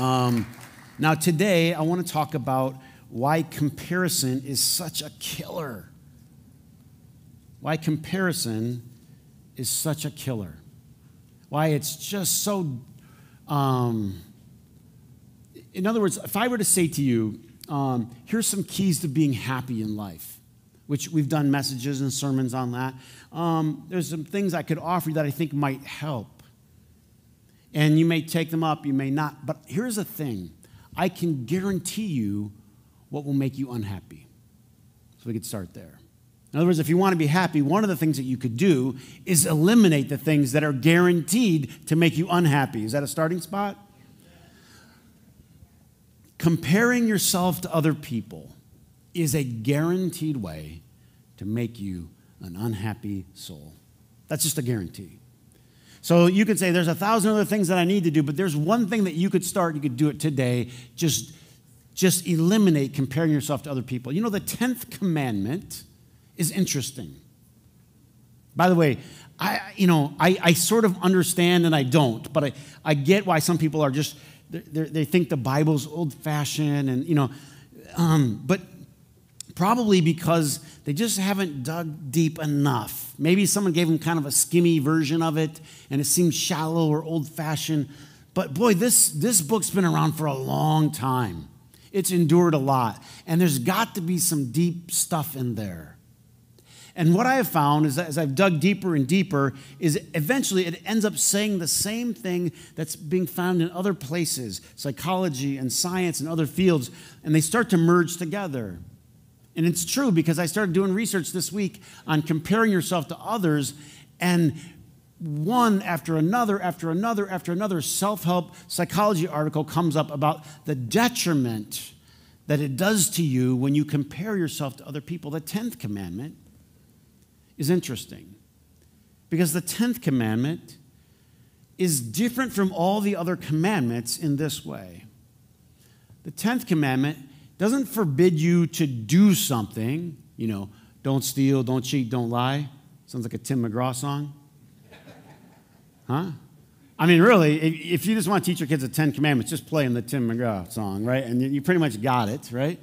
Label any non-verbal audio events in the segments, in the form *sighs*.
Um, now, today, I want to talk about why comparison is such a killer. Why comparison is such a killer. Why it's just so. Um, in other words, if I were to say to you, um, here's some keys to being happy in life, which we've done messages and sermons on that. Um, there's some things I could offer you that I think might help. And you may take them up, you may not. But here's the thing I can guarantee you what will make you unhappy. So we could start there. In other words, if you want to be happy, one of the things that you could do is eliminate the things that are guaranteed to make you unhappy. Is that a starting spot? Comparing yourself to other people is a guaranteed way to make you an unhappy soul. That's just a guarantee. So you could say there's a thousand other things that I need to do, but there's one thing that you could start, you could do it today. Just, just eliminate comparing yourself to other people. You know, the 10th commandment is interesting. By the way, I, you know, I, I sort of understand and I don't, but I, I get why some people are just, they think the Bible's old fashioned and, you know, um, but probably because they just haven't dug deep enough. Maybe someone gave them kind of a skimmy version of it and it seems shallow or old fashioned. But boy, this, this book's been around for a long time. It's endured a lot. And there's got to be some deep stuff in there. And what I have found is that as I've dug deeper and deeper, is eventually it ends up saying the same thing that's being found in other places, psychology and science and other fields, and they start to merge together. And it's true because I started doing research this week on comparing yourself to others, and one after another, after another, after another self help psychology article comes up about the detriment that it does to you when you compare yourself to other people. The 10th commandment is interesting because the 10th commandment is different from all the other commandments in this way. The 10th commandment doesn't forbid you to do something, you know, don't steal, don't cheat, don't lie. Sounds like a Tim McGraw song. Huh? I mean, really, if you just want to teach your kids the Ten Commandments, just play them the Tim McGraw song, right? And you pretty much got it, right?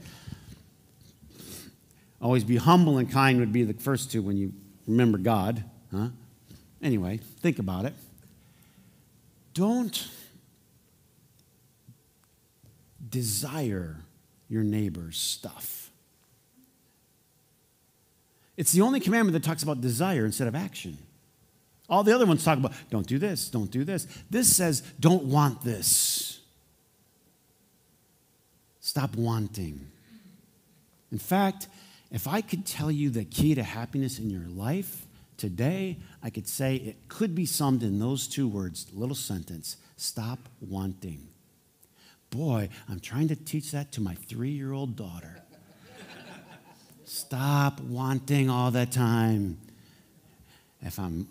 Always be humble and kind would be the first two when you remember God, huh? Anyway, think about it. Don't desire your neighbor's stuff. It's the only commandment that talks about desire instead of action. All the other ones talk about don't do this, don't do this. This says don't want this. Stop wanting. In fact, if I could tell you the key to happiness in your life today, I could say it could be summed in those two words, little sentence stop wanting. Boy, I'm trying to teach that to my three year old daughter. Stop wanting all the time. If I'm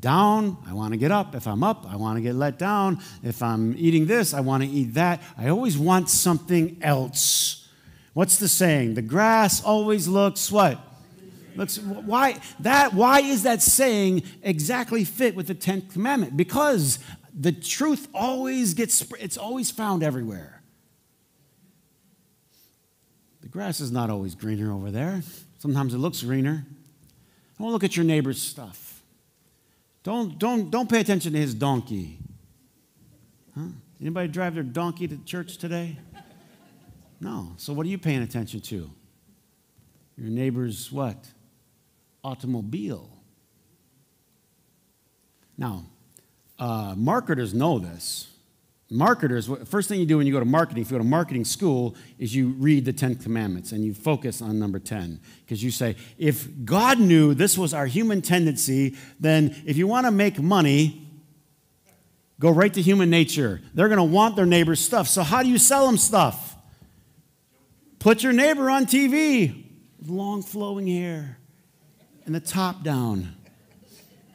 down, I want to get up. If I'm up, I want to get let down. If I'm eating this, I want to eat that. I always want something else. What's the saying? The grass always looks what? Looks why that why is that saying exactly fit with the 10th commandment? Because the truth always gets, it's always found everywhere. The grass is not always greener over there. Sometimes it looks greener. Don't look at your neighbor's stuff. Don't, don't, don't pay attention to his donkey. Huh? Anybody drive their donkey to church today? No. So what are you paying attention to? Your neighbor's what? Automobile. Now, uh, marketers know this. Marketers, first thing you do when you go to marketing, if you go to marketing school, is you read the Ten Commandments and you focus on number 10. Because you say, if God knew this was our human tendency, then if you want to make money, go right to human nature. They're going to want their neighbor's stuff. So, how do you sell them stuff? Put your neighbor on TV with long flowing hair and the top down.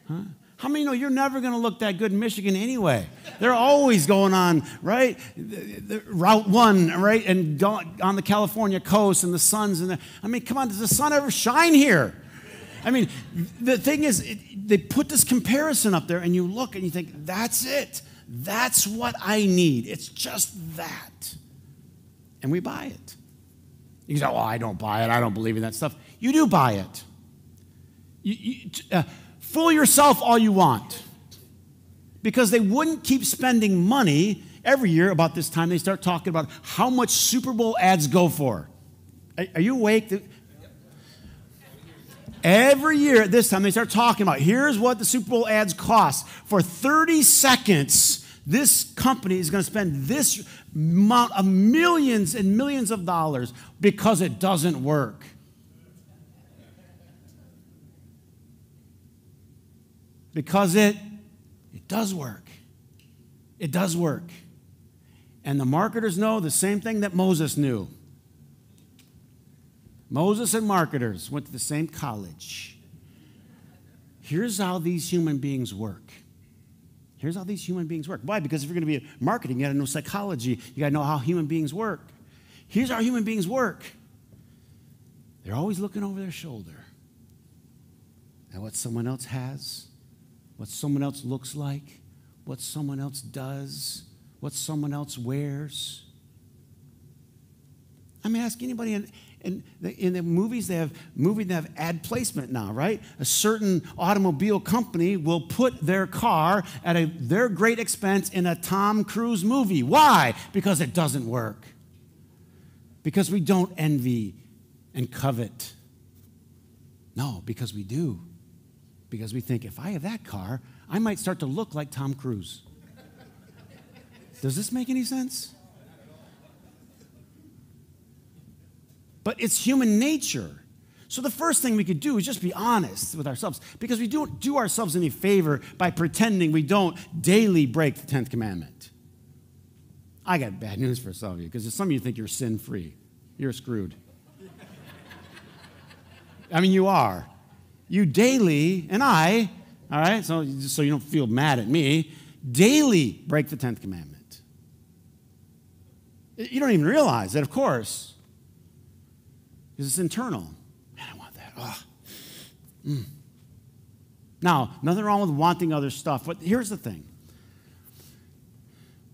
Huh? How many know you're never going to look that good in Michigan anyway? They're always going on, right? Route 1, right? And on the California coast and the suns. And the, I mean, come on, does the sun ever shine here? I mean, the thing is, it, they put this comparison up there and you look and you think, that's it. That's what I need. It's just that. And we buy it. You say, oh, I don't buy it. I don't believe in that stuff. You do buy it. You, you, uh, fool yourself all you want. Because they wouldn't keep spending money every year about this time. They start talking about how much Super Bowl ads go for. Are, you awake? Every year at this time, they start talking about here's what the Super Bowl ads cost. For 30 seconds, this company is going to spend this amount of millions and millions of dollars because it doesn't work. Because it, it does work. It does work. And the marketers know the same thing that Moses knew. Moses and marketers went to the same college. Here's how these human beings work. Here's how these human beings work. Why? Because if you're going to be marketing, you got to know psychology. You got to know how human beings work. Here's how human beings work. They're always looking over their shoulder at what someone else has, what someone else looks like, what someone else does, what someone else wears. I mean, ask anybody in, in, the, in the movies, they have movies that have ad placement now, right? A certain automobile company will put their car at a, their great expense in a Tom Cruise movie. Why? Because it doesn't work. Because we don't envy and covet. No, because we do. Because we think if I have that car, I might start to look like Tom Cruise. Does this make any sense? But it's human nature. So the first thing we could do is just be honest with ourselves because we don't do ourselves any favor by pretending we don't daily break the 10th commandment. I got bad news for some of you because some of you think you're sin free. You're screwed. I mean, you are. You daily, and I, all right, so, so you don't feel mad at me, daily break the 10th commandment. You don't even realize that, of course, because it's internal. Man, I want that. Oh. Mm. Now, nothing wrong with wanting other stuff, but here's the thing.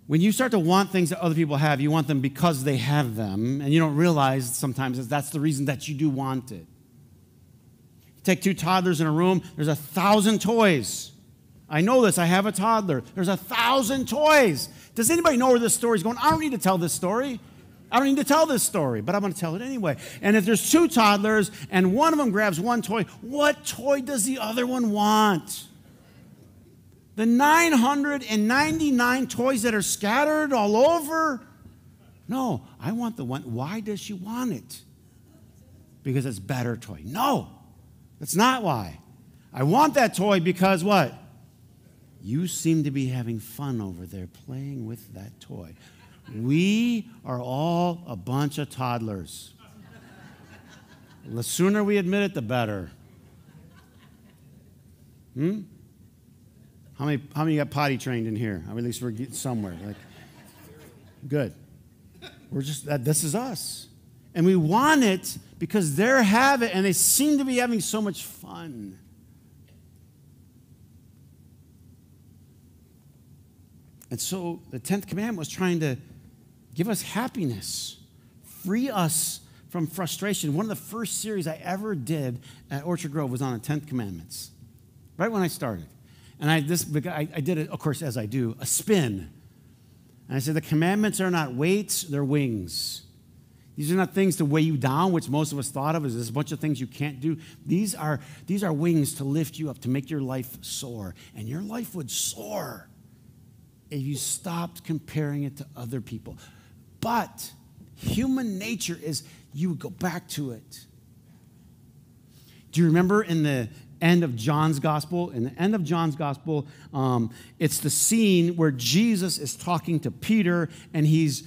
When you start to want things that other people have, you want them because they have them, and you don't realize sometimes that that's the reason that you do want it. Take two toddlers in a room, there's a thousand toys. I know this, I have a toddler. There's a thousand toys. Does anybody know where this story is going? I don't need to tell this story. I don't need to tell this story, but I'm going to tell it anyway. And if there's two toddlers and one of them grabs one toy, what toy does the other one want? The 999 toys that are scattered all over? No, I want the one. Why does she want it? Because it's better toy. No, that's not why. I want that toy because what? You seem to be having fun over there playing with that toy. We are all a bunch of toddlers. The sooner we admit it, the better. Hmm? How many, how many got potty trained in here? At least we're getting somewhere. Like, good. We're just, that, this is us. And we want it because they're having and they seem to be having so much fun. And so the 10th commandment was trying to give us happiness, free us from frustration. One of the first series I ever did at Orchard Grove was on the 10th commandments, right when I started. And I, this, I, I did it, of course, as I do, a spin. And I said, the commandments are not weights, they're wings. These are not things to weigh you down, which most of us thought of as this bunch of things you can't do. These are, these are wings to lift you up, to make your life soar. And your life would soar if you stopped comparing it to other people. But human nature is you would go back to it. Do you remember in the end of John's gospel? In the end of John's gospel, um, it's the scene where Jesus is talking to Peter, and he's,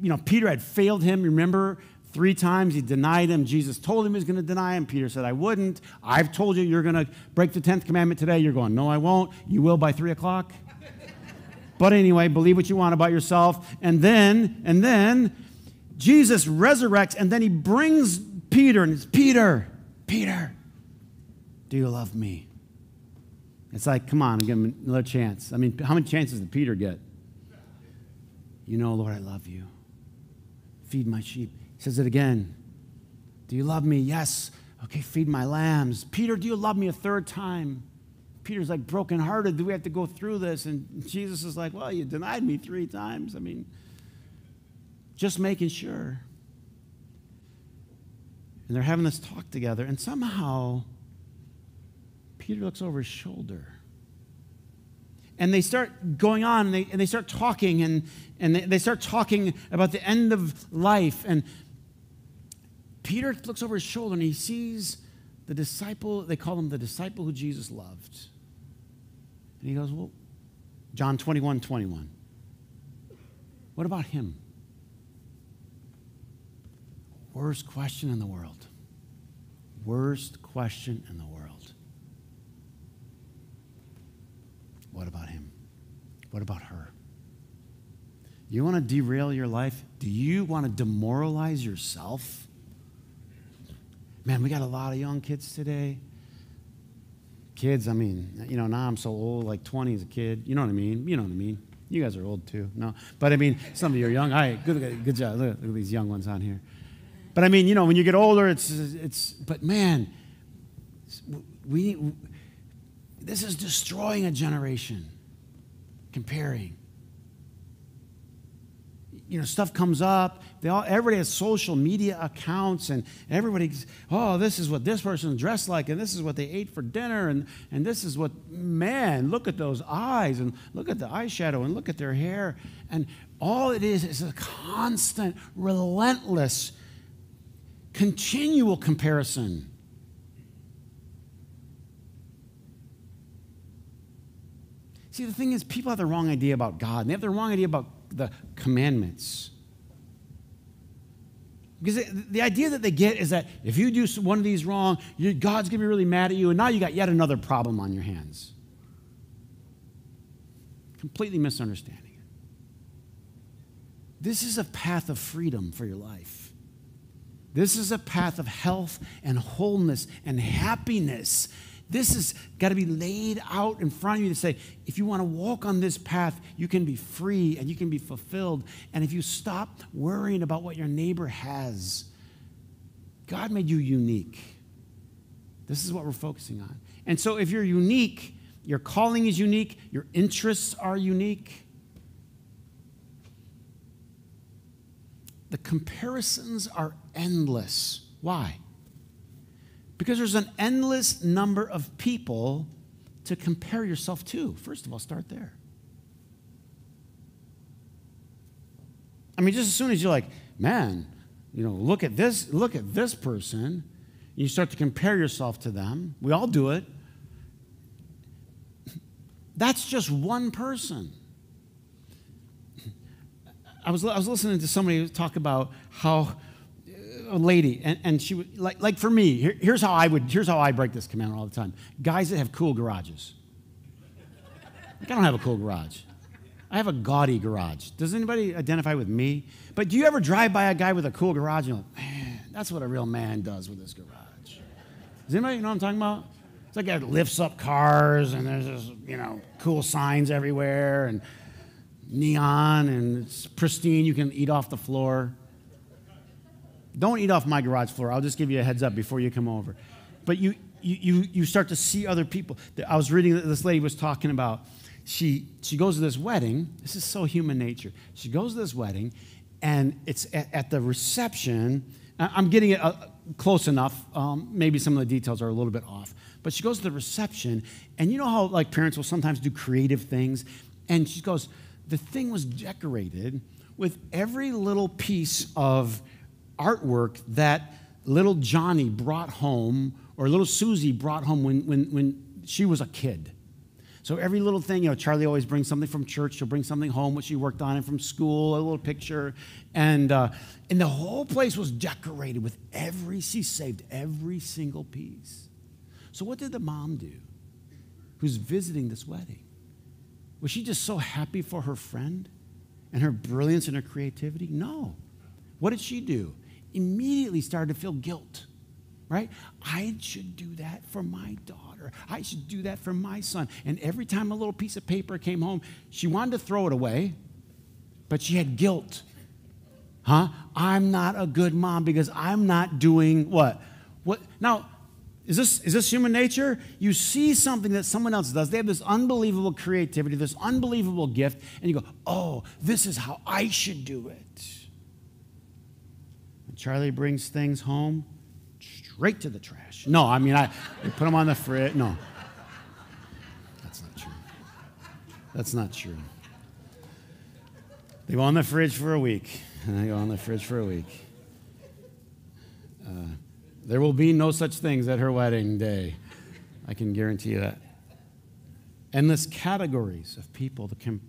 you know, Peter had failed him. Remember, three times he denied him. Jesus told him he was going to deny him. Peter said, I wouldn't. I've told you you're going to break the 10th commandment today. You're going, No, I won't. You will by three o'clock. *laughs* But anyway, believe what you want about yourself. And then, and then Jesus resurrects, and then he brings Peter, and it's Peter, Peter, do you love me? It's like, come on, give him another chance. I mean, how many chances did Peter get? You know, Lord, I love you. Feed my sheep. He says it again. Do you love me? Yes. Okay, feed my lambs. Peter, do you love me a third time? Peter's like brokenhearted. Do we have to go through this? And Jesus is like, Well, you denied me three times. I mean, just making sure. And they're having this talk together, and somehow Peter looks over his shoulder. And they start going on and they, and they start talking and, and they, they start talking about the end of life. And Peter looks over his shoulder and he sees the disciple, they call him the disciple who Jesus loved. And he goes, Well, John 21 21. What about him? Worst question in the world. Worst question in the world. What about him? What about her? You want to derail your life? Do you want to demoralize yourself? Man, we got a lot of young kids today. Kids, I mean, you know, now I'm so old, like 20 as a kid. You know what I mean? You know what I mean? You guys are old too. No. But I mean, some of you are young. All right, good, good job. Look, look at these young ones on here. But I mean, you know, when you get older, it's, it's but man, we, this is destroying a generation. Comparing. You know, stuff comes up. They all, everybody has social media accounts, and everybody, oh, this is what this person dressed like, and this is what they ate for dinner, and, and this is what, man, look at those eyes, and look at the eyeshadow, and look at their hair. And all it is is a constant, relentless continual comparison. See, the thing is, people have the wrong idea about God, and they have the wrong idea about the commandments. Because the idea that they get is that if you do one of these wrong, God's going to be really mad at you, and now you got yet another problem on your hands. Completely misunderstanding it. This is a path of freedom for your life. This is a path of health and wholeness and happiness. This has got to be laid out in front of you to say, if you want to walk on this path, you can be free and you can be fulfilled. And if you stop worrying about what your neighbor has, God made you unique. This is what we're focusing on. And so if you're unique, your calling is unique, your interests are unique. the comparisons are endless. Why? Because there's an endless number of people to compare yourself to. First of all, start there. I mean, just as soon as you're like, man, you know, look at this, look at this person, you start to compare yourself to them. We all do it. That's just one person. I was, I was listening to somebody talk about how a lady, and, and she would, like, like for me, here, here's how I would, here's how I break this commandment all the time. Guys that have cool garages. Like, I don't have a cool garage. I have a gaudy garage. Does anybody identify with me? But do you ever drive by a guy with a cool garage and like, man, that's what a real man does with his garage? Does anybody know what I'm talking about? It's like it lifts up cars and there's just, you know, cool signs everywhere and neon and it's pristine. You can eat off the floor. Don't eat off my garage floor. I'll just give you a heads up before you come over. But you, you, you start to see other people. I was reading this lady was talking about she, she goes to this wedding. This is so human nature. She goes to this wedding, and it's at, at the reception. I'm getting it uh, close enough. Um, maybe some of the details are a little bit off. But she goes to the reception, and you know how like parents will sometimes do creative things, and she goes, the thing was decorated with every little piece of artwork that little Johnny brought home or little Susie brought home when, when, when she was a kid. So every little thing, you know, Charlie always brings something from church. She'll bring something home, what she worked on, and from school, a little picture. And, uh, and the whole place was decorated with every, she saved every single piece. So what did the mom do who's visiting this wedding? Was she just so happy for her friend and her brilliance and her creativity? No. What did she do? Immediately started to feel guilt. right? I should do that for my daughter. I should do that for my son. And every time a little piece of paper came home, she wanted to throw it away, but she had guilt. Huh? I'm not a good mom because I'm not doing what? What now? Is this, is this human nature? You see something that someone else does. They have this unbelievable creativity, this unbelievable gift, and you go, oh, this is how I should do it. Charlie brings things home, straight to the trash. No, I mean, I put them on the fridge. No. That's not true. That's not true. They go on the fridge for a week. and They go on the fridge for a week. Uh, there will be no such things at her wedding day. I can guarantee you that. Endless categories of people. That can,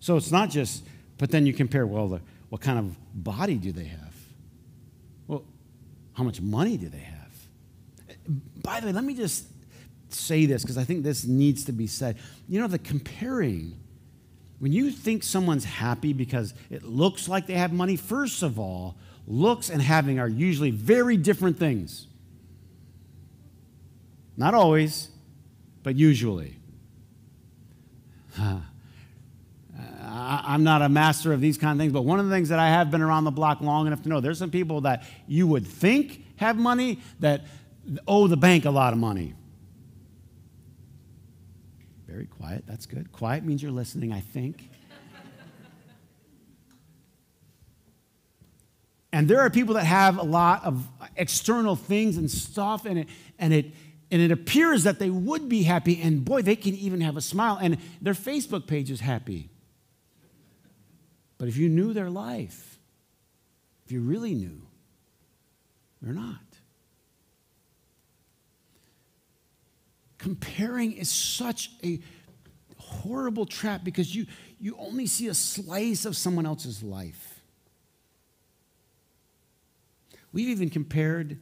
so it's not just, but then you compare, well, the, what kind of body do they have? How much money do they have? By the way, let me just say this because I think this needs to be said. You know, the comparing, when you think someone's happy because it looks like they have money, first of all, looks and having are usually very different things. Not always, but usually. I'm not a master of these kind of things, but one of the things that I have been around the block long enough to know there's some people that you would think have money that owe the bank a lot of money. Very quiet, that's good. Quiet means you're listening, I think. And there are people that have a lot of external things and stuff, and it, and it, and it appears that they would be happy, and boy, they can even have a smile, and their Facebook page is happy. But if you knew their life, if you really knew, they're not. Comparing is such a horrible trap because you, you only see a slice of someone else's life. We've even compared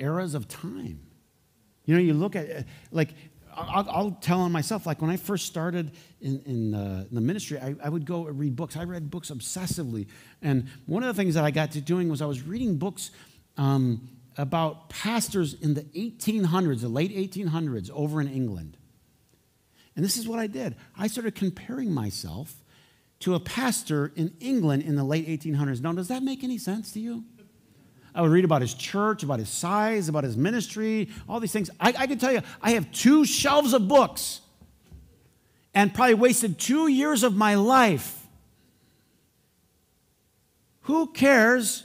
eras of time. You know, you look at, uh, like, I'll, I'll tell on myself, like when I first started in, in, uh, the ministry, I, I, would go read books. I read books obsessively. And one of the things that I got to doing was I was reading books um, about pastors in the 1800s, the late 1800s, over in England. And this is what I did I started comparing myself to a pastor in England in the late 1800s. Now, does that make any sense to you? I would read about his church, about his size, about his ministry, all these things. I, I can tell you, I have two shelves of books and probably wasted two years of my life. Who cares,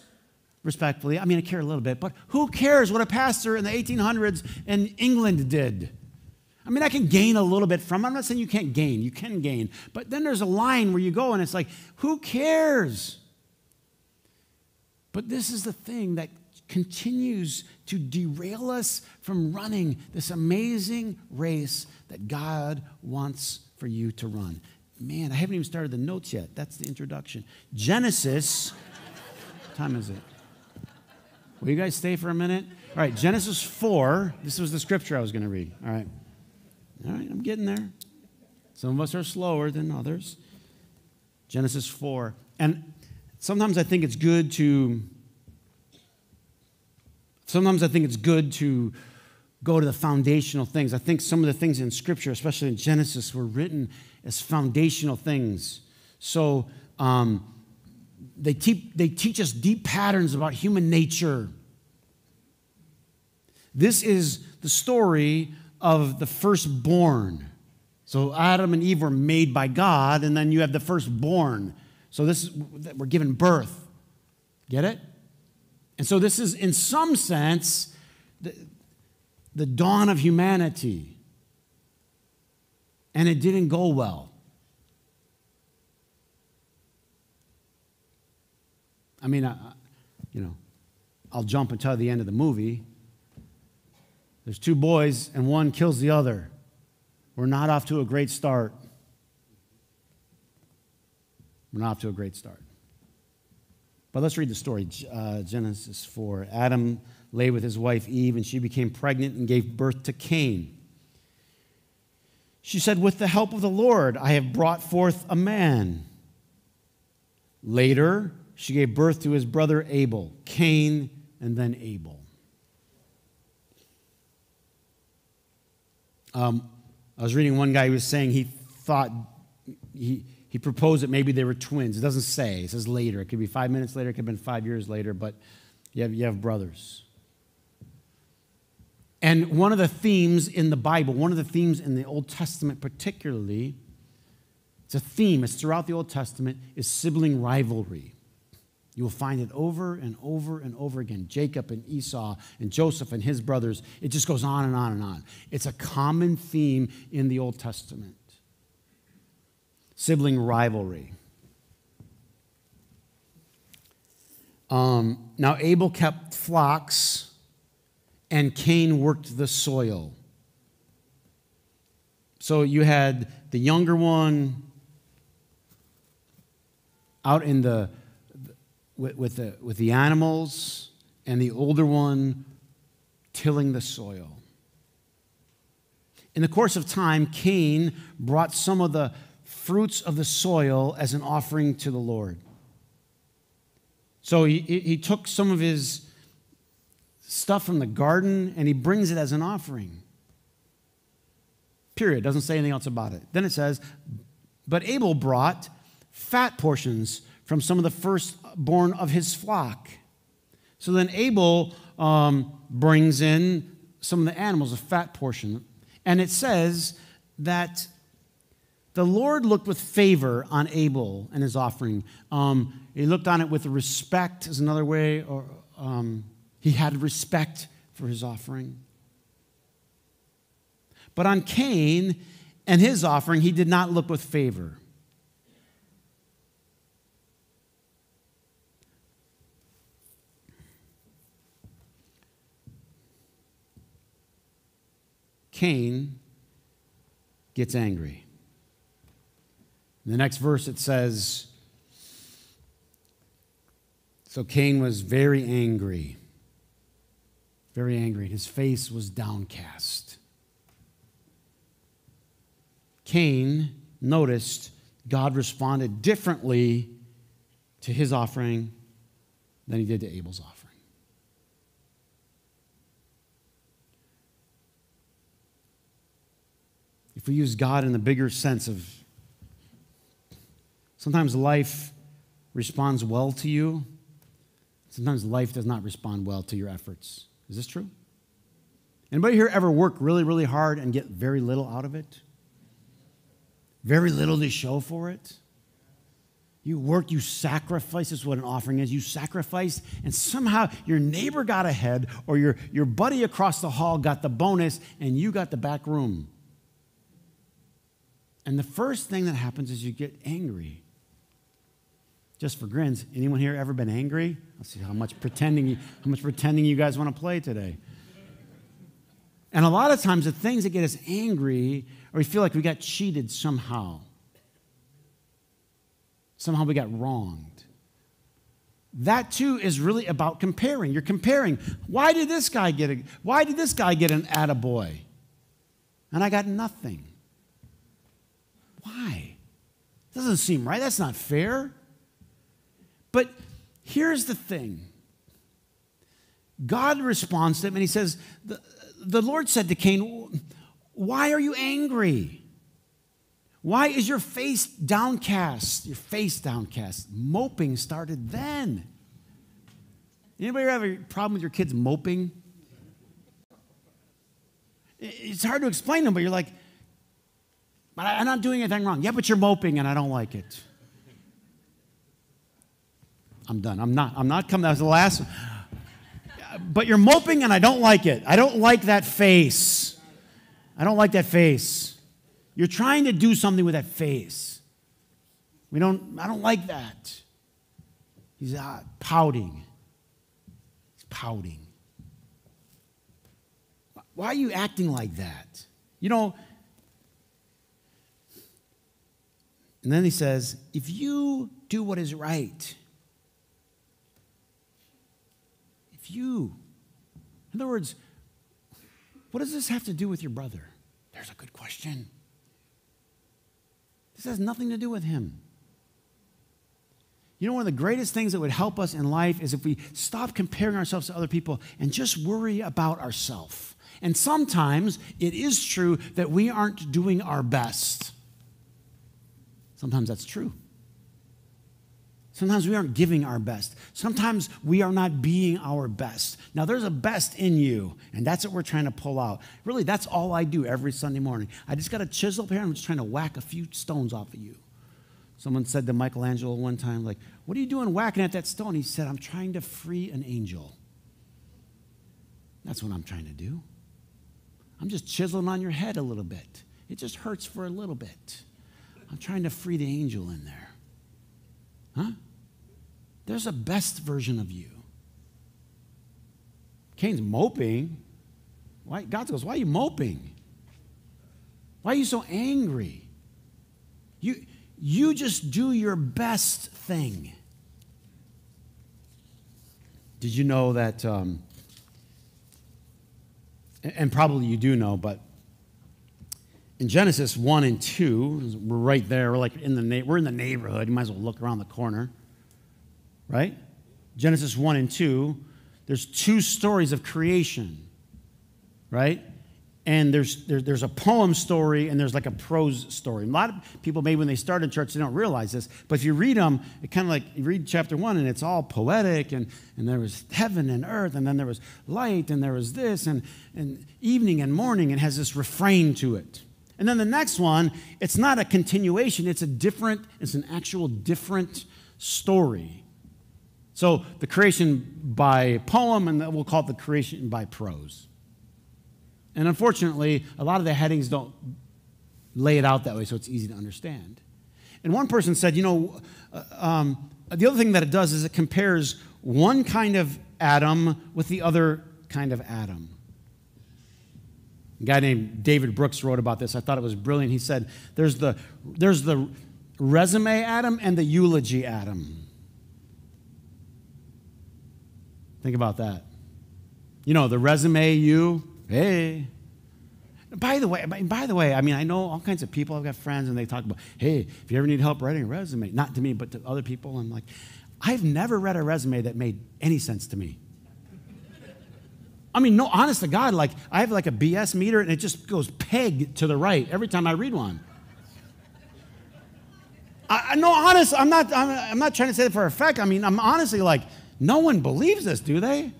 respectfully? I mean, I care a little bit, but who cares what a pastor in the 1800s in England did? I mean, I can gain a little bit from. it. I'm not saying you can't gain. You can gain, but then there's a line where you go, and it's like, who cares? But this is the thing that continues to derail us from running this amazing race that God wants for you to run. Man, I haven't even started the notes yet. That's the introduction. Genesis, what time is it? Will you guys stay for a minute? All right, Genesis 4. This was the scripture I was going to read. All right. All right, I'm getting there. Some of us are slower than others. Genesis 4. And sometimes I think it's good to, sometimes I think it's good to go to the foundational things. I think some of the things in Scripture, especially in Genesis, were written as foundational things. So um, they, te- they teach us deep patterns about human nature. This is the story of the firstborn. So Adam and Eve were made by God, and then you have the firstborn. So this is we're given birth. Get it? And so this is in some sense the, the dawn of humanity. And it didn't go well. I mean, I, you know, I'll jump until the end of the movie. There's two boys, and one kills the other. We're not off to a great start. We're not off to a great start. But let's read the story uh, Genesis 4. Adam lay with his wife Eve, and she became pregnant and gave birth to Cain. She said, With the help of the Lord, I have brought forth a man. Later, she gave birth to his brother Abel, Cain, and then Abel. Um, I was reading one guy who was saying he thought he, he proposed that maybe they were twins. It doesn't say, it says later. It could be five minutes later, it could have been five years later, but you have, you have brothers. And one of the themes in the Bible, one of the themes in the Old Testament particularly, it's a theme, it's throughout the Old Testament, is sibling rivalry. You will find it over and over and over again. Jacob and Esau and Joseph and his brothers. It just goes on and on and on. It's a common theme in the Old Testament sibling rivalry. Um, now, Abel kept flocks, and Cain worked the soil. So you had the younger one out in the with, with, the, with the animals, and the older one tilling the soil. In the course of time, Cain brought some of the fruits of the soil as an offering to the Lord. So he, he took some of his stuff from the garden and he brings it as an offering. Period. Doesn't say anything else about it. Then it says, But Abel brought fat portions from some of the firstborn of his flock. So then Abel um, brings in some of the animals, a fat portion. And it says that the Lord looked with favor on Abel and his offering. Um, he looked on it with respect, is another way, or um, he had respect for his offering. But on Cain and his offering, he did not look with favor. Cain gets angry. In the next verse, it says So Cain was very angry, very angry. His face was downcast. Cain noticed God responded differently to his offering than he did to Abel's offering. If we use God in the bigger sense of Sometimes life responds well to you. Sometimes life does not respond well to your efforts. Is this true? Anybody here ever work really, really hard and get very little out of it? Very little to show for it? You work, you sacrifice. This is what an offering is. You sacrifice, and somehow your neighbor got ahead, or your, your buddy across the hall got the bonus, and you got the back room. And the first thing that happens is you get angry just for grins, anyone here ever been angry? Let's see how much pretending you, how much pretending you guys want to play today. And a lot of times, the things that get us angry, or we feel like we got cheated somehow. Somehow we got wronged. That too is really about comparing. You're comparing. Why did this guy get a why did this guy get an attaboy? And I got nothing. Why? Doesn't seem right. That's not fair. But here's the thing God responds to him and he says, The, the Lord said to Cain, Why are you angry? Why is your face downcast? Your face downcast. Moping started then. Anybody have a problem with your kids moping? It's hard to explain them, but you're like, but I'm not doing anything wrong. Yeah, but you're moping and I don't like it. I'm done. I'm not. I'm not coming. That was the last. But you're moping, and I don't like it. I don't like that face. I don't like that face. You're trying to do something with that face. We don't. I don't like that. He's uh, pouting. He's pouting. Why are you acting like that? You know. And then he says, if you do what is right, you. In other words, what does this have to do with your brother? There's a good question. This has nothing to do with him. You know, one of the greatest things that would help us in life is if we stop comparing ourselves to other people and just worry about ourselves And sometimes it is true that we aren't doing our best. Sometimes that's true. Sometimes we aren't giving our best. Sometimes we are not being our best. Now, there's a best in you, and that's what we're trying to pull out. Really, that's all I do every Sunday morning. I just got a chisel here, and I'm just trying to whack a few stones off of you. Someone said to Michelangelo one time, like, what are you doing whacking at that stone? He said, I'm trying to free an angel. That's what I'm trying to do. I'm just chiseling on your head a little bit. It just hurts for a little bit. I'm trying to free the angel in there. Huh? There's a best version of you. Cain's moping. Why? God goes, Why are you moping? Why are you so angry? You, you just do your best thing. Did you know that? Um, and probably you do know, but in Genesis 1 and 2, we're right there. We're like in the, we're in the neighborhood. You might as well look around the corner, right? Genesis 1 and 2, there's two stories of creation, right? And there's, there, there's a poem story and there's like a prose story. A lot of people, maybe when they start in church, they don't realize this. But if you read them, it kind of like you read chapter one and it's all poetic and, and there was heaven and earth and then there was light and there was this and, and evening and morning and has this refrain to it. And then the next one, it's not a continuation, it's a different, it's an actual different story. So the creation by poem, and we'll call it the creation by prose. And unfortunately, a lot of the headings don't lay it out that way so it's easy to understand. And one person said, you know, uh, um, the other thing that it does is it compares one kind of Adam with the other kind of Adam. A guy named David Brooks wrote about this. I thought it was brilliant. He said, There's the, there's the resume Adam and the eulogy Adam. Think about that. You know, the resume you, hey. By the way, by the way, I mean I know all kinds of people. I've got friends, and they talk about, hey, if you ever need help writing a resume, not to me, but to other people. I'm like, I've never read a resume that made any sense to me. I mean, no, honest to God, like I have like a BS meter and it just goes peg to the right every time I read one. I, no, honest, I'm not, I'm, I'm not trying to say that for effect. I mean, I'm honestly like, no one believes this, do they?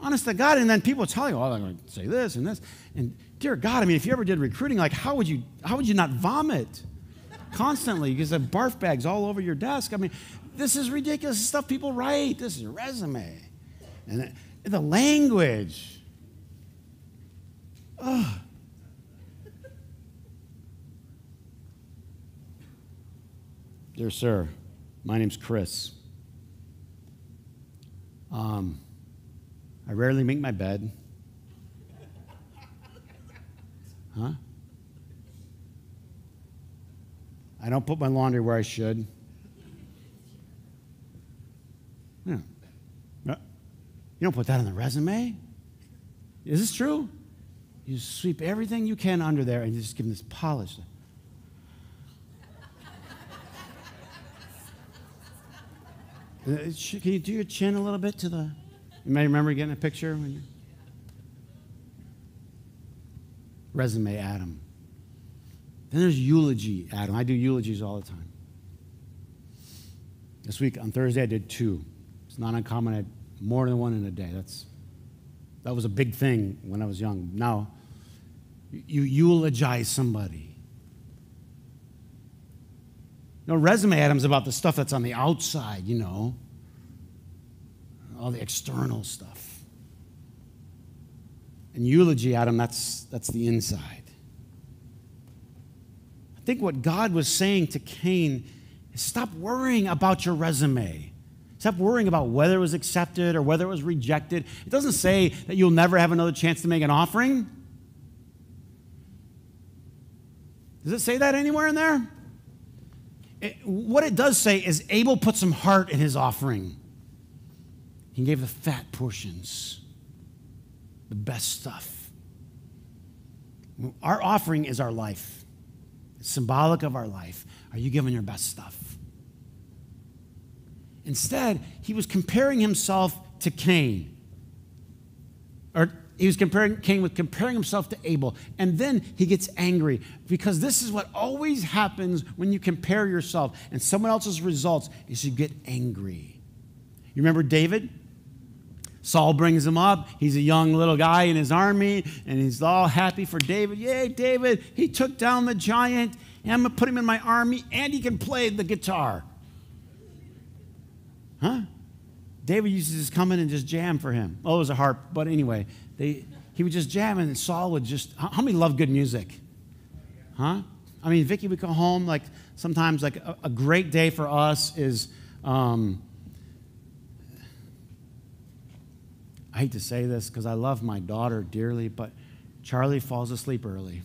Honest to God. And then people tell you, oh, I'm going to say this and this. And dear God, I mean, if you ever did recruiting, like, how would you, how would you not vomit constantly? Because the barf bags all over your desk. I mean, this is ridiculous stuff people write. This is a resume. And the language. Ugh. Dear sir, my name's Chris. Um, I rarely make my bed. Huh? I don't put my laundry where I should. Yeah. You don't put that on the resume. Is this true? You sweep everything you can under there and you just give them this polish. Can you do your chin a little bit to the? You may remember getting a picture when you. Resume Adam. Then there's eulogy Adam. I do eulogies all the time. This week on Thursday I did two. It's not uncommon. I more than one in a day. That's, that was a big thing when I was young. Now, you eulogize somebody. No resume Adam's about the stuff that's on the outside, you know, all the external stuff. And eulogy Adam, that's, that's the inside. I think what God was saying to Cain is stop worrying about your resume. Stop worrying about whether it was accepted or whether it was rejected. It doesn't say that you'll never have another chance to make an offering. Does it say that anywhere in there? It, what it does say is Abel put some heart in his offering. He gave the fat portions, the best stuff. Our offering is our life, it's symbolic of our life. Are you giving your best stuff? Instead, he was comparing himself to Cain. Or he was comparing Cain with comparing himself to Abel. And then he gets angry because this is what always happens when you compare yourself and someone else's results is you get angry. You remember David? Saul brings him up. He's a young little guy in his army, and he's all happy for David. Yay, David, he took down the giant, and I'm going to put him in my army, and he can play the guitar. Huh? David used to just come in and just jam for him. Oh, it was a harp, but anyway, they, he would just jam, and Saul would just. How, many love good music? Huh? I mean, Vicky would come home like sometimes like a, a great day for us is. Um, I hate to say this because I love my daughter dearly, but Charlie falls asleep early.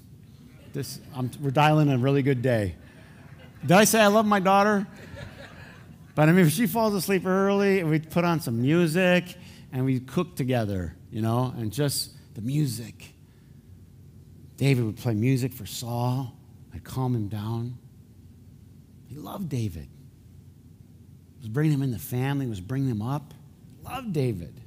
This, I'm, we're dialing a really good day. Did I say I love my daughter? But I mean, if she falls asleep early, we put on some music and we cook together, you know, and just the music. David would play music for Saul. I'd calm him down. He loved David. He Was bringing him in the family, was bringing him up. Loved David.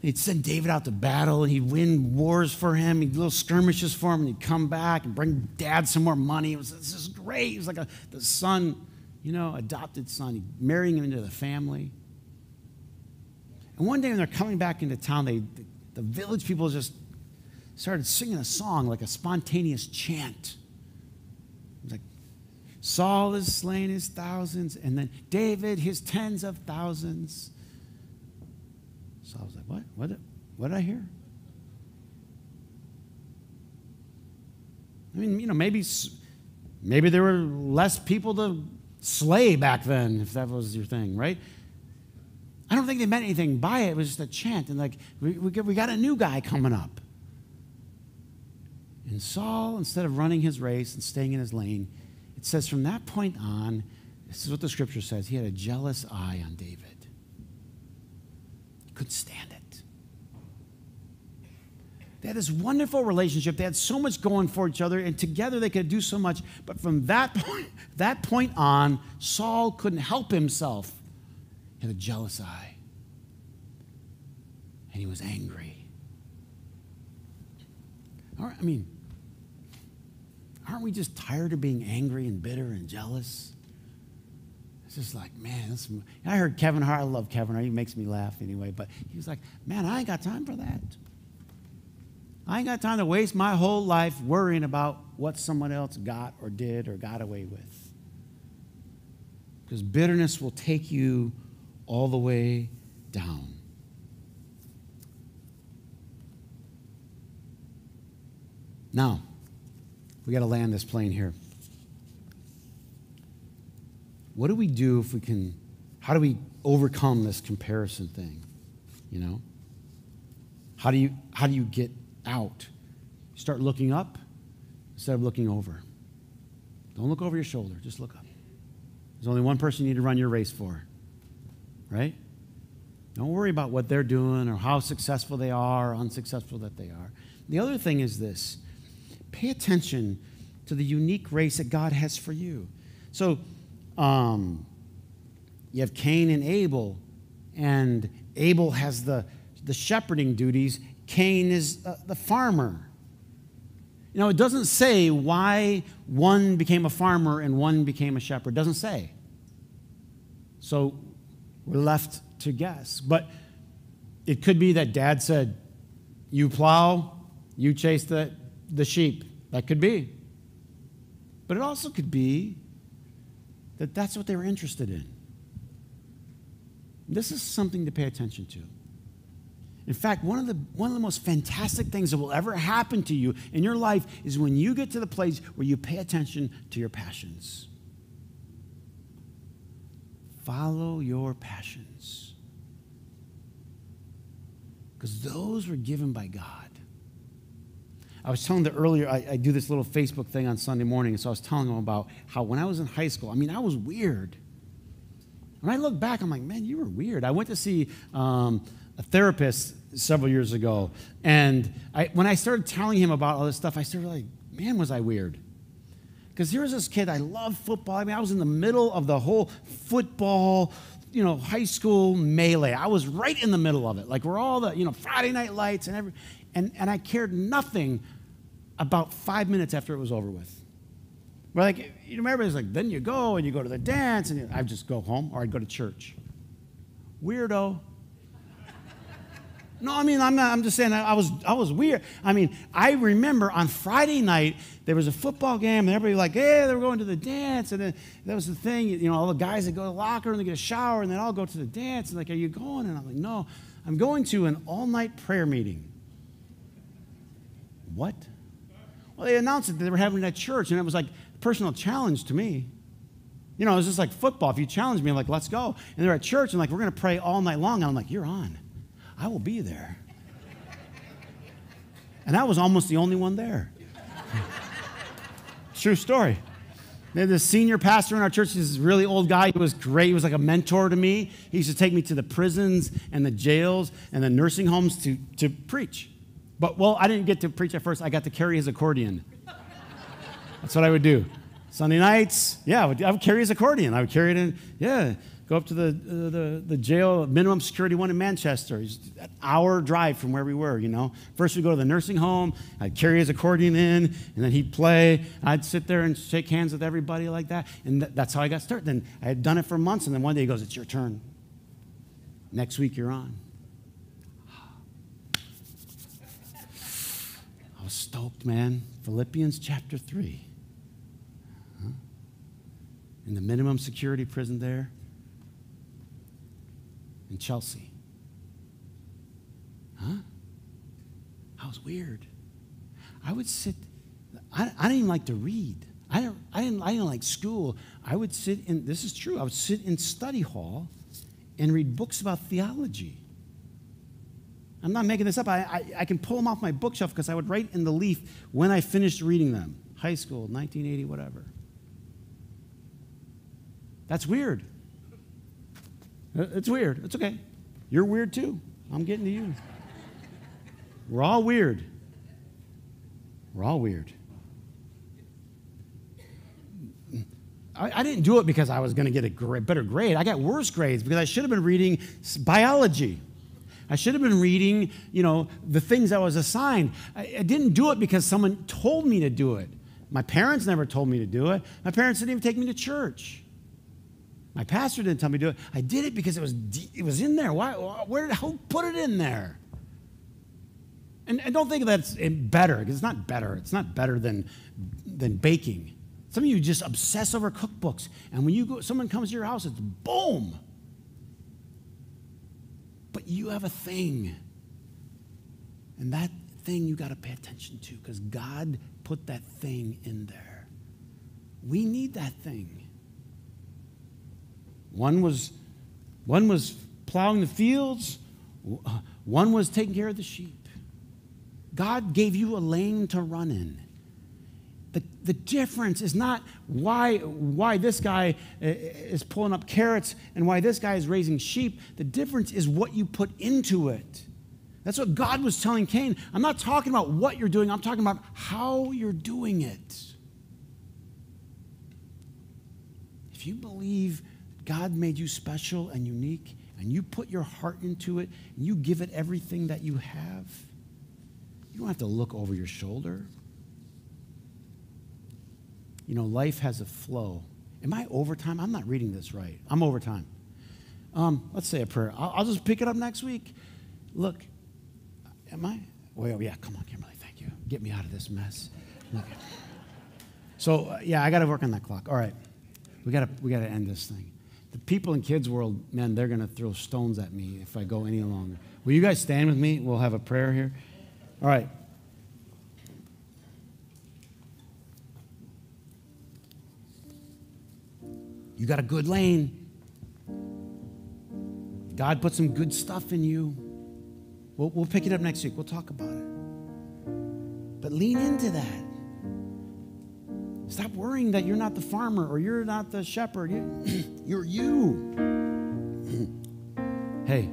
He'd send David out to battle and he'd win wars for him. He'd little skirmishes for him and he'd come back and bring dad some more money. It was, this is great. He was like a, the son, you know, adopted son. Marrying him into the family. And one day when they're coming back into town, they, the, the village people just started singing a song, like a spontaneous chant. Like, Saul has slain his thousands, and then David his tens of thousands. So I was like, what? What, what did I hear? I mean, you know, maybe, maybe there were less people to slay back then, if that was your thing, right? I don't think they meant anything by it. It was just a chant. And like, we, we, we got a new guy coming up. And Saul, instead of running his race and staying in his lane, it says from that point on, this is what the scripture says, he had a jealous eye on David He couldn't stand it. They had this wonderful relationship. They had so much going for each other, and together they could do so much. But from that *laughs* point, that point on, Saul couldn't help himself. He had a jealous eye. And he was angry. I mean, aren't we just tired of being angry and bitter and jealous? It's just like, man, this, I heard Kevin Hart. I love Kevin Hart. He makes me laugh anyway. But he was like, man, I ain't got time for that. I ain't got time to waste my whole life worrying about what someone else got or did or got away with. Because bitterness will take you all the way down. Now, we got to land this plane here. What do we do if we can, how do we overcome this comparison thing? You know? How do you, how do you get out? Start looking up instead of looking over. Don't look over your shoulder, just look up. There's only one person you need to run your race for, right? Don't worry about what they're doing or how successful they are or unsuccessful that they are. The other thing is this pay attention to the unique race that God has for you. So, um, you have Cain and Abel, and Abel has the, the shepherding duties. Cain is uh, the farmer. You know, it doesn't say why one became a farmer and one became a shepherd. It doesn't say. So we're left to guess. But it could be that dad said, You plow, you chase the, the sheep. That could be. But it also could be that that's what they were interested in. This is something to pay attention to. In fact, one of, the, one of the most fantastic things that will ever happen to you in your life is when you get to the place where you pay attention to your passions. Follow your passions. Because those were given by God. I was telling the earlier, I, I, do this little Facebook thing on Sunday morning, and so I was telling them about how when I was in high school, I mean, I was weird. When I look back, I'm like, man, you were weird. I went to see um, a therapist several years ago, and I, when I started telling him about all this stuff, I started like, man, was I weird. Because here was this kid, I love football. I mean, I was in the middle of the whole football you know, high school melee. I was right in the middle of it. Like we're all the, you know, Friday night lights and every, and, and I cared nothing about five minutes after it was over with. But like, you remember, it's like, then you go and you go to the dance, and I'd just go home or I'd go to church. Weirdo. No, I mean, I'm not, I'm just saying I was, I was weird. I mean, I remember on Friday night, there was a football game, and everybody was like, hey, they were going to the dance. And then that was the thing, you know, all the guys that go to the locker and they get a shower, and then all go to the dance. And like, are you going? And I'm like, no, I'm going to an all night prayer meeting. What? Well, they announced that they were having it at church, and it was like a personal challenge to me. You know, it was just like football. If you challenge me, I'm like, let's go. And they're at church, and like, we're going to pray all night long. And I'm like, you're on. I will be there. And I was almost the only one there. True story. The senior pastor in our church is this really old guy. He was great. He was like a mentor to me. He used to take me to the prisons and the jails and the nursing homes to, to preach. But, well, I didn't get to preach at first. I got to carry his accordion. That's what I would do. Sunday nights, yeah, I would, I would carry his accordion. I would carry it in, yeah, go up to the, uh, the, the jail, minimum security one in Manchester. It's an hour drive from where we were, you know. First we'd go to the nursing home, I'd carry his accordion in, and then he'd play. I'd sit there and shake hands with everybody like that. And th- that's how I got started. Then I had done it for months, and then one day he goes, It's your turn. Next week you're on. *sighs* I was stoked, man. Philippians chapter 3. Huh? In the minimum security prison there, in Chelsea. Huh? I was weird. I would sit, I, I didn't even like to read. I didn't, I, didn't, I didn't like school. I would sit in, this is true, I would sit in study hall and read books about theology. I'm not making this up. I, I, I can pull them off my bookshelf because I would write in the leaf when I finished reading them. High school, 1980, whatever. That's weird. Uh, it's weird. It's okay. You're weird too. I'm getting to you. We're all weird. We're all weird. I, didn't do it because I was going to get a better grade. I got worse grades because I should have been reading biology. I should have been reading, you know, the things I was assigned. I didn't do it because someone told me to do it. My parents never told me to do it. My parents didn't even take me to church. My pastor didn't tell me to do it. I did it because it was, it was in there. Why, where did, who put it in there? And, and don't think that it's better, because it's not better. It's not better than, than baking. Some of you just obsess over cookbooks, and when you go, someone comes to your house, it's boom. But you have a thing. And that thing you got to pay attention to because God put that thing in there. We need that thing. One was, one was plowing the fields, uh, one was taking care of the sheep. God gave you a lane to run in. The, the difference is not why, why this guy uh, uh, is pulling up carrots and why this guy is raising sheep. The difference is what you put into it. That's what God was telling Cain. I'm not talking about what you're doing, I'm talking about how you're doing it. If you believe God made you special and unique, and you put your heart into it, and you give it everything that you have, you don't have to look over your shoulder. You know, life has a flow. Am I overtime? I'm not reading this right. I'm overtime. Um, let's say a prayer. I'll, I'll, just pick it up next week. Look, am I? Well, yeah, come on, Kimberly. Thank you. Get me out of this mess. Okay. So, uh, yeah, I got to work on that clock. All right. We got to we got to end this thing the people in kids' world, man, they're going to throw stones at me if I go any longer. Will you guys stand with me? We'll have a prayer here. All right. You got a good lane. God put some good stuff in you. We'll, we'll pick it up next week. We'll talk about it. But lean into that. Stop worrying that you're not the farmer or you're not the shepherd. *clears throat* You're you. *clears throat* hey,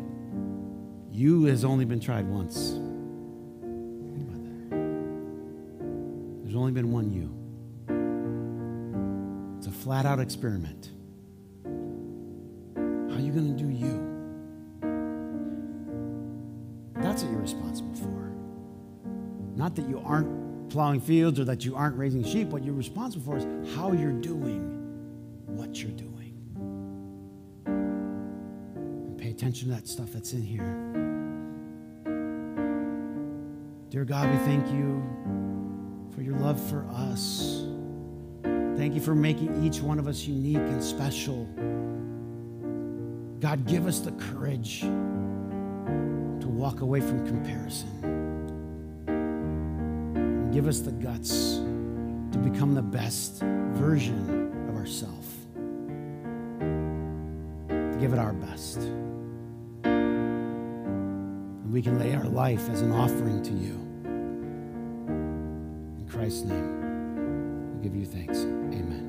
you has only been tried once. Think about that. There's only been one you. It's a flat out experiment. How are you going to do you? That's what you're responsible for. Not that you aren't plowing fields or that you aren't raising sheep. What you're responsible for is how you're doing what you're doing. And pay attention to that stuff that's in here. Dear God, we thank you for your love for us. Thank you for making each one of us unique and special. God, give us the courage to walk away from comparison. Give us the guts to become the best version of ourselves. To give it our best. And we can lay our life as an offering to you. In Christ's name, we give you thanks. Amen.